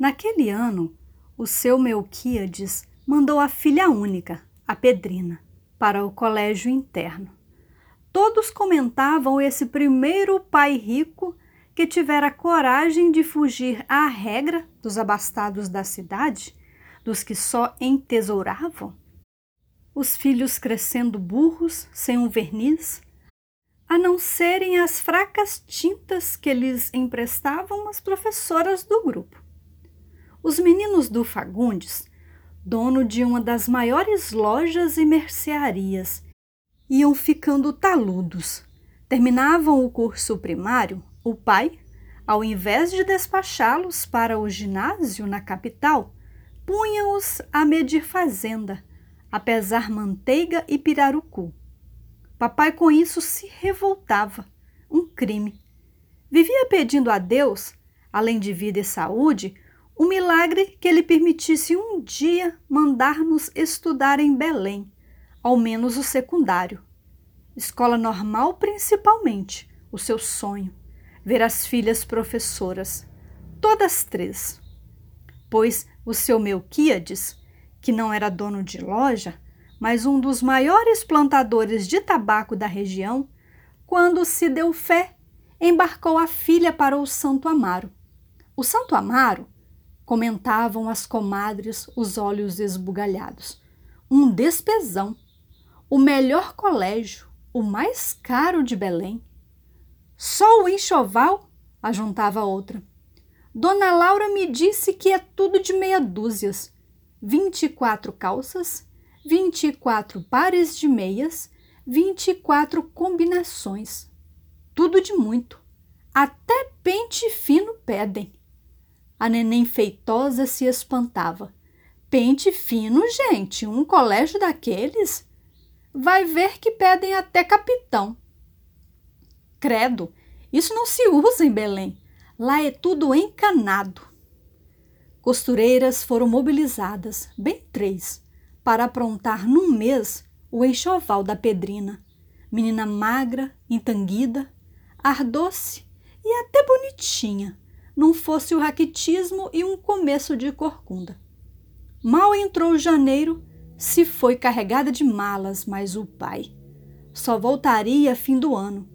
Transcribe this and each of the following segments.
Naquele ano, o seu Melquíades mandou a filha única, a Pedrina, para o colégio interno. Todos comentavam esse primeiro pai rico que tivera coragem de fugir à regra dos abastados da cidade, dos que só entesouravam, os filhos crescendo burros, sem um verniz, a não serem as fracas tintas que lhes emprestavam as professoras do grupo. Os meninos do Fagundes, dono de uma das maiores lojas e mercearias, iam ficando taludos. Terminavam o curso primário, o pai, ao invés de despachá-los para o ginásio na capital, punha-os a medir fazenda, a pesar manteiga e pirarucu. Papai com isso se revoltava. Um crime. Vivia pedindo a Deus, além de vida e saúde, um milagre que ele permitisse um dia mandar-nos estudar em Belém, ao menos o secundário. Escola normal, principalmente, o seu sonho, ver as filhas professoras, todas três. Pois o seu Melquíades, que não era dono de loja, mas um dos maiores plantadores de tabaco da região, quando se deu fé, embarcou a filha para o Santo Amaro. O Santo Amaro comentavam as comadres, os olhos esbugalhados. Um despesão. O melhor colégio, o mais caro de Belém. Só o enxoval, ajuntava outra. Dona Laura me disse que é tudo de meia dúzias. Vinte e quatro calças, vinte e quatro pares de meias, vinte e quatro combinações. Tudo de muito. Até pente fino pedem. A neném feitosa se espantava. Pente fino, gente, um colégio daqueles? Vai ver que pedem até capitão. Credo, isso não se usa em Belém. Lá é tudo encanado. Costureiras foram mobilizadas, bem três, para aprontar num mês o enxoval da Pedrina. Menina magra, entanguida, ar doce e até bonitinha, não fosse o raquitismo e um começo de corcunda. Mal entrou janeiro, se foi carregada de malas, mas o pai só voltaria fim do ano,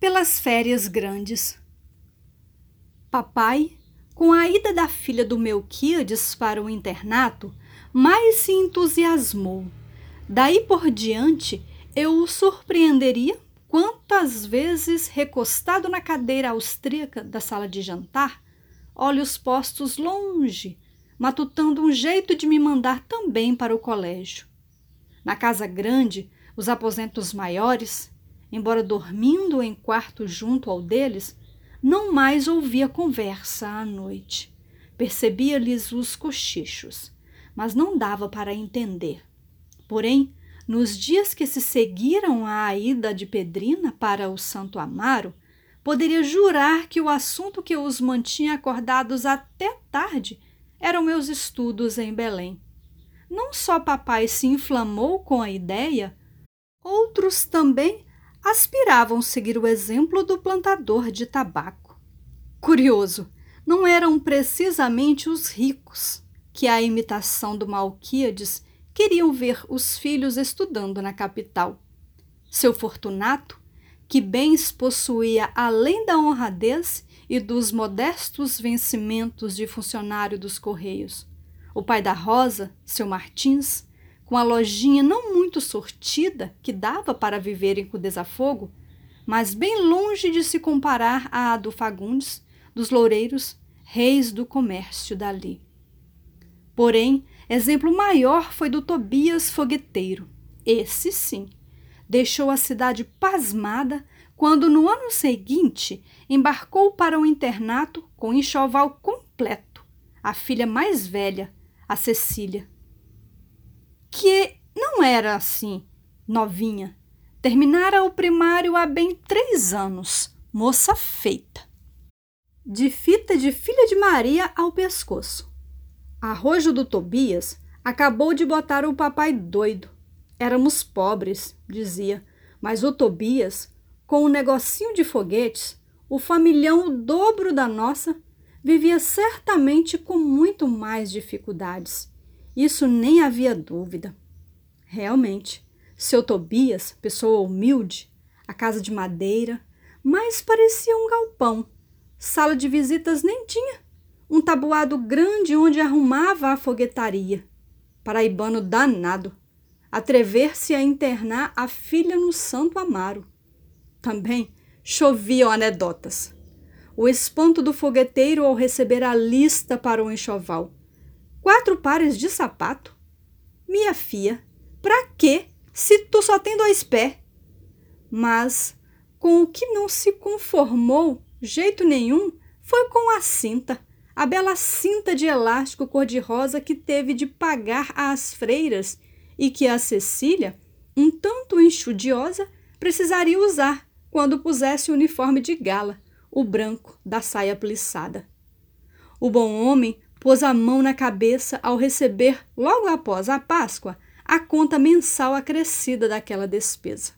pelas férias grandes. Papai, com a ida da filha do Melquíades para o internato, mais se entusiasmou. Daí por diante, eu o surpreenderia Quantas vezes, recostado na cadeira austríaca da sala de jantar, olhos postos longe, matutando um jeito de me mandar também para o colégio. Na casa grande, os aposentos maiores, embora dormindo em quarto junto ao deles, não mais ouvia conversa à noite. Percebia-lhes os cochichos, mas não dava para entender. Porém, nos dias que se seguiram à ida de Pedrina para o Santo Amaro, poderia jurar que o assunto que os mantinha acordados até tarde eram meus estudos em Belém. Não só papai se inflamou com a ideia, outros também aspiravam seguir o exemplo do plantador de tabaco. Curioso, não eram precisamente os ricos que, à imitação do Malquíades, queriam ver os filhos estudando na capital. Seu Fortunato, que bens possuía além da honradez e dos modestos vencimentos de funcionário dos Correios. O pai da Rosa, seu Martins, com a lojinha não muito sortida que dava para viverem com desafogo, mas bem longe de se comparar à do Fagundes, dos Loureiros, reis do comércio dali. Porém, Exemplo maior foi do Tobias Fogueteiro. Esse sim deixou a cidade pasmada quando, no ano seguinte, embarcou para o um internato com enxoval completo, a filha mais velha, a Cecília. Que não era assim, novinha. Terminara o primário há bem três anos, moça feita. De fita de filha de Maria ao pescoço. Arrojo do Tobias acabou de botar o papai doido. Éramos pobres, dizia, mas o Tobias, com um negocinho de foguetes, o familhão o dobro da nossa, vivia certamente com muito mais dificuldades. Isso nem havia dúvida. Realmente, seu Tobias, pessoa humilde, a casa de madeira, mas parecia um galpão. Sala de visitas nem tinha. Um tabuado grande onde arrumava a foguetaria. Paraibano danado. Atrever-se a internar a filha no Santo Amaro. Também choviam anedotas. O espanto do fogueteiro ao receber a lista para o enxoval. Quatro pares de sapato? Minha filha, pra quê se tu só tem dois pés? Mas com o que não se conformou, jeito nenhum, foi com a cinta. A bela cinta de elástico cor-de-rosa que teve de pagar às freiras e que a Cecília, um tanto enxudiosa, precisaria usar quando pusesse o uniforme de gala, o branco da saia plissada. O bom homem pôs a mão na cabeça ao receber, logo após a Páscoa, a conta mensal acrescida daquela despesa.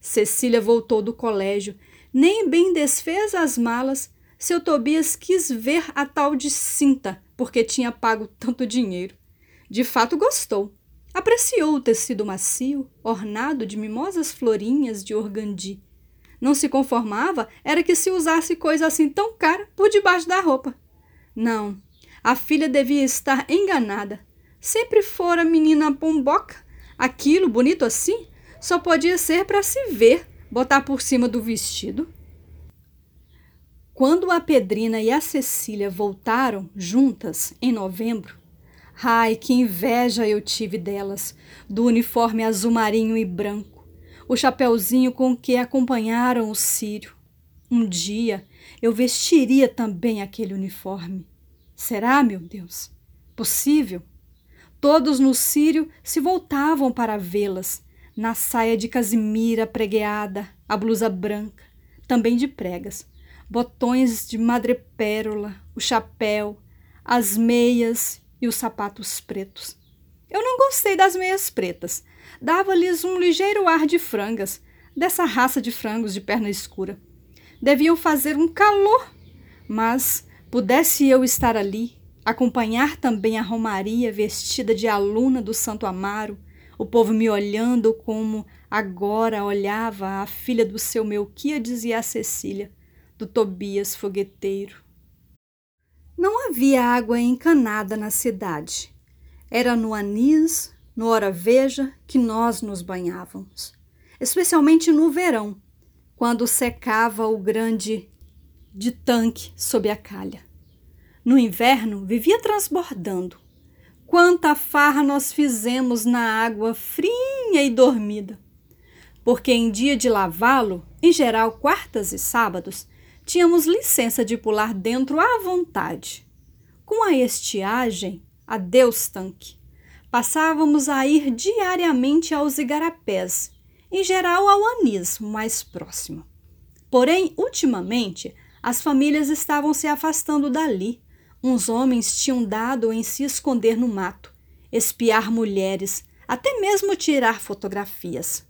Cecília voltou do colégio, nem bem desfez as malas, seu Tobias quis ver a tal de cinta, porque tinha pago tanto dinheiro. De fato gostou. Apreciou o tecido macio, ornado de mimosas florinhas de organdi. Não se conformava era que se usasse coisa assim tão cara por debaixo da roupa. Não, a filha devia estar enganada. Sempre fora menina pomboca. Aquilo, bonito assim, só podia ser para se ver, botar por cima do vestido. Quando a Pedrina e a Cecília voltaram juntas em novembro, Ai, que inveja eu tive delas, do uniforme azul marinho e branco, o chapeuzinho com que acompanharam o Sírio. Um dia eu vestiria também aquele uniforme. Será, meu Deus? Possível? Todos no Sírio se voltavam para vê-las, na saia de casimira pregueada, a blusa branca, também de pregas, botões de madrepérola, o chapéu, as meias e os sapatos pretos. Eu não gostei das meias pretas. Dava-lhes um ligeiro ar de frangas, dessa raça de frangos de perna escura. Deviam fazer um calor, mas pudesse eu estar ali, acompanhar também a Romaria vestida de aluna do Santo Amaro, o povo me olhando como agora olhava a filha do seu Melquiades e a Cecília, do Tobias fogueteiro. Não havia água encanada na cidade. Era no anis, no hora veja, que nós nos banhávamos, especialmente no verão, quando secava o grande de tanque sob a calha. No inverno vivia transbordando. Quanta farra nós fizemos na água fria e dormida. Porque em dia de lavá-lo, em geral quartas e sábados, tínhamos licença de pular dentro à vontade. Com a estiagem, adeus tanque, passávamos a ir diariamente aos igarapés, em geral ao anis mais próximo. Porém, ultimamente, as famílias estavam se afastando dali. Uns homens tinham dado em se esconder no mato, espiar mulheres, até mesmo tirar fotografias.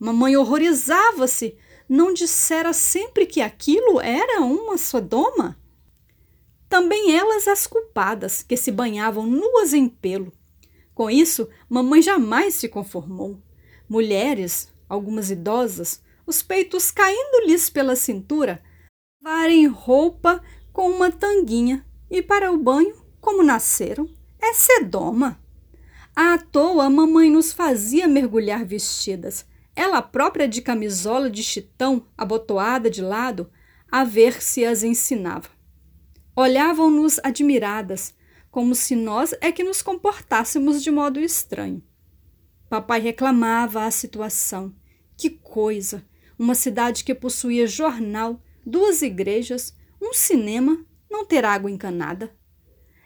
Mamãe horrorizava-se não dissera sempre que aquilo era uma Sodoma? Também elas as culpadas, que se banhavam nuas em pelo. Com isso, mamãe jamais se conformou. Mulheres, algumas idosas, os peitos caindo-lhes pela cintura, varem roupa com uma tanguinha e para o banho, como nasceram, é sedoma. À toa, mamãe nos fazia mergulhar vestidas, ela própria de camisola de chitão, abotoada de lado, a ver se as ensinava. Olhavam-nos admiradas, como se nós é que nos comportássemos de modo estranho. Papai reclamava a situação. Que coisa! Uma cidade que possuía jornal, duas igrejas, um cinema, não ter água encanada.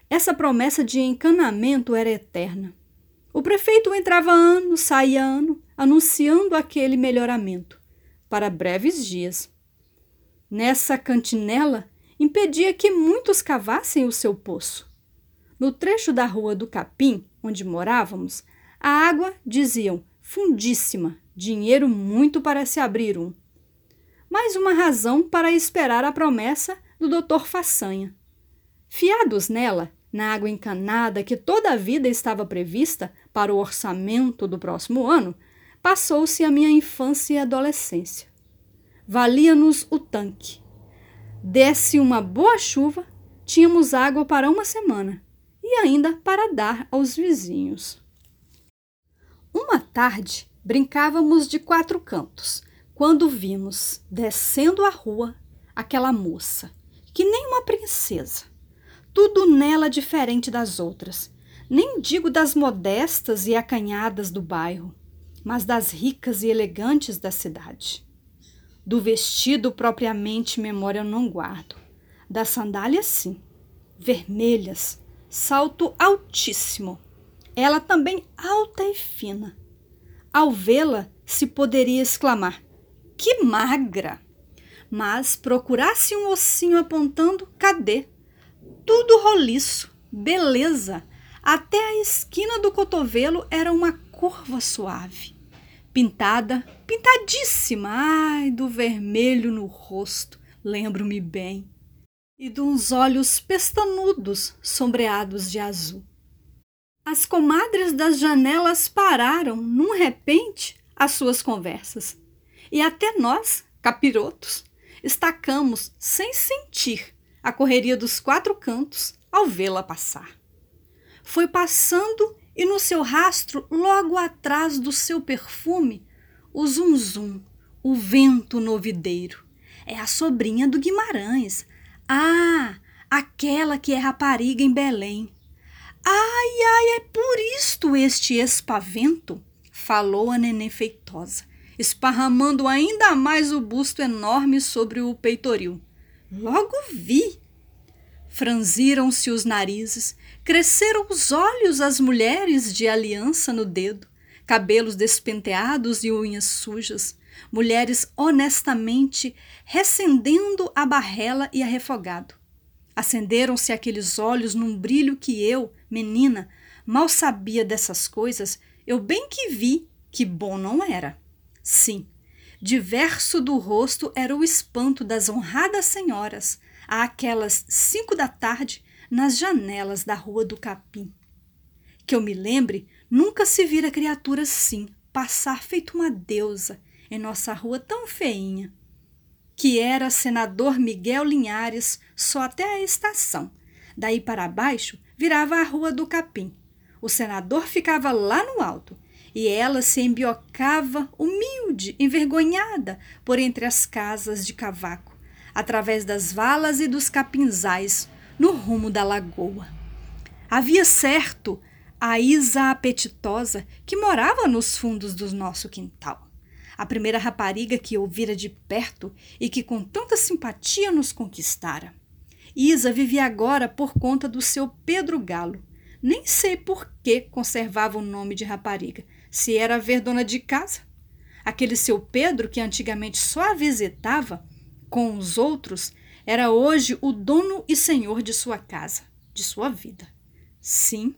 Essa promessa de encanamento era eterna. O prefeito entrava ano, saía ano, anunciando aquele melhoramento para breves dias. Nessa cantinela, impedia que muitos cavassem o seu poço. No trecho da rua do Capim, onde morávamos, a água, diziam, fundíssima, dinheiro muito para se abrir um. Mais uma razão para esperar a promessa do doutor Façanha, Fiados nela, na água encanada que toda a vida estava prevista para o orçamento do próximo ano, passou-se a minha infância e adolescência. Valia-nos o tanque. Desce uma boa chuva, tínhamos água para uma semana e ainda para dar aos vizinhos. Uma tarde, brincávamos de quatro cantos, quando vimos, descendo a rua, aquela moça, que nem uma princesa, tudo nela diferente das outras, nem digo das modestas e acanhadas do bairro, mas das ricas e elegantes da cidade. Do vestido propriamente memória eu não guardo, das sandálias sim, vermelhas, salto altíssimo, ela também alta e fina. Ao vê-la, se poderia exclamar: Que magra! Mas procurasse um ossinho apontando, cadê? Tudo roliço, beleza. Até a esquina do cotovelo era uma curva suave. Pintada, pintadíssima, ai, do vermelho no rosto, lembro-me bem. E de uns olhos pestanudos, sombreados de azul. As comadres das janelas pararam, num repente, as suas conversas. E até nós, capirotos, estacamos, sem sentir, a correria dos quatro cantos ao vê-la passar. Foi passando e no seu rastro, logo atrás do seu perfume, o zum-zum, o vento novideiro. É a sobrinha do Guimarães. Ah, aquela que é rapariga em Belém. Ai, ai, é por isto este espavento, falou a neném feitosa, esparramando ainda mais o busto enorme sobre o peitoril. Logo vi. Franziram-se os narizes, cresceram os olhos às mulheres de aliança no dedo, cabelos despenteados e unhas sujas, mulheres honestamente recendendo a barrela e a refogado. Acenderam-se aqueles olhos num brilho que eu, menina, mal sabia dessas coisas, eu bem que vi que bom não era. Sim, Diverso do rosto era o espanto das honradas senhoras, àquelas cinco da tarde, nas janelas da Rua do Capim. Que eu me lembre, nunca se vira criatura assim, passar feito uma deusa em nossa rua tão feinha. Que era senador Miguel Linhares só até a estação. Daí para baixo virava a Rua do Capim. O senador ficava lá no alto e ela se embiocava, humilde, envergonhada, por entre as casas de cavaco, através das valas e dos capinzais, no rumo da lagoa. Havia certo a Isa apetitosa que morava nos fundos do nosso quintal. A primeira rapariga que eu vira de perto e que com tanta simpatia nos conquistara. Isa vivia agora por conta do seu Pedro Galo. Nem sei por que conservava o nome de rapariga, se era ver dona de casa. Aquele seu Pedro, que antigamente só a visitava com os outros, era hoje o dono e senhor de sua casa, de sua vida. Sim,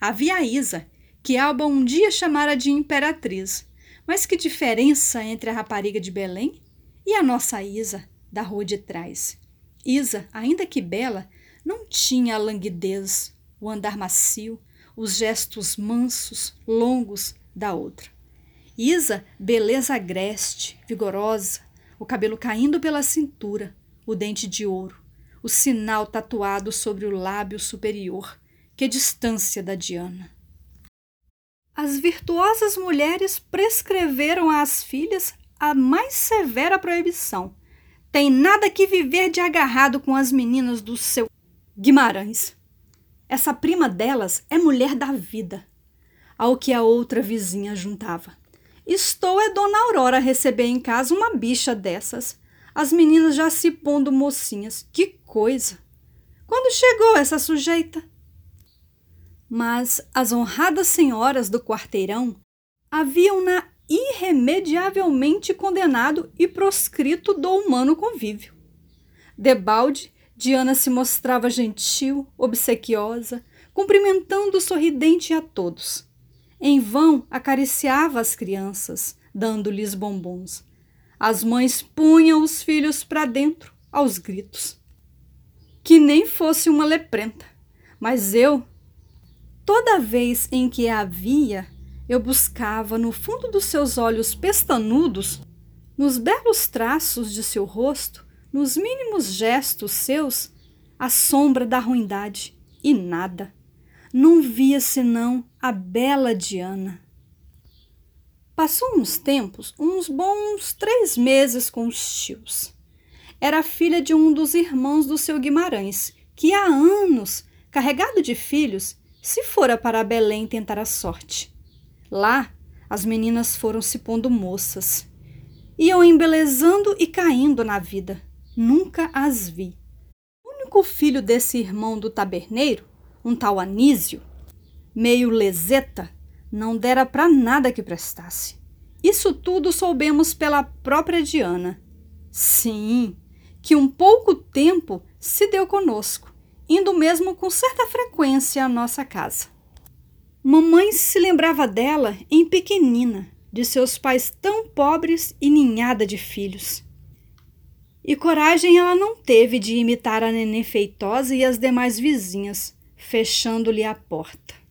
havia a Isa, que Alba um dia chamara de imperatriz. Mas que diferença entre a rapariga de Belém e a nossa Isa, da rua de trás? Isa, ainda que bela, não tinha a languidez, o andar macio, os gestos mansos, longos, da outra. Isa, beleza agreste, vigorosa, o cabelo caindo pela cintura, o dente de ouro, o sinal tatuado sobre o lábio superior. Que distância da Diana! As virtuosas mulheres prescreveram às filhas a mais severa proibição. Tem nada que viver de agarrado com as meninas do seu Guimarães. Essa prima delas é mulher da vida, ao que a outra vizinha juntava. Estou é Dona Aurora receber em casa uma bicha dessas. As meninas já se pondo mocinhas. Que coisa! Quando chegou essa sujeita? Mas as honradas senhoras do quarteirão haviam-na irremediavelmente condenado e proscrito do humano convívio. Debalde, Diana se mostrava gentil, obsequiosa, cumprimentando sorridente a todos. Em vão acariciava as crianças, dando-lhes bombons. As mães punham os filhos para dentro, aos gritos. que nem fosse uma leprenta. Mas eu, toda vez em que a via, eu buscava no fundo dos seus olhos pestanudos, nos belos traços de seu rosto, nos mínimos gestos seus, a sombra da ruindade e nada. Não via senão a bela Diana. Passou uns tempos, uns bons três meses com os tios. Era filha de um dos irmãos do seu Guimarães, que há anos, carregado de filhos, se fora para Belém tentar a sorte. Lá, as meninas foram se pondo moças. Iam embelezando e caindo na vida. Nunca as vi. O único filho desse irmão do taberneiro, um tal Anísio, meio leseta, não dera para nada que prestasse. Isso tudo soubemos pela própria Diana. Sim, que um pouco tempo se deu conosco, indo mesmo com certa frequência à nossa casa. Mamãe se lembrava dela em pequenina, de seus pais tão pobres e ninhada de filhos. E coragem ela não teve de imitar a neném feitosa e as demais vizinhas, fechando-lhe a porta.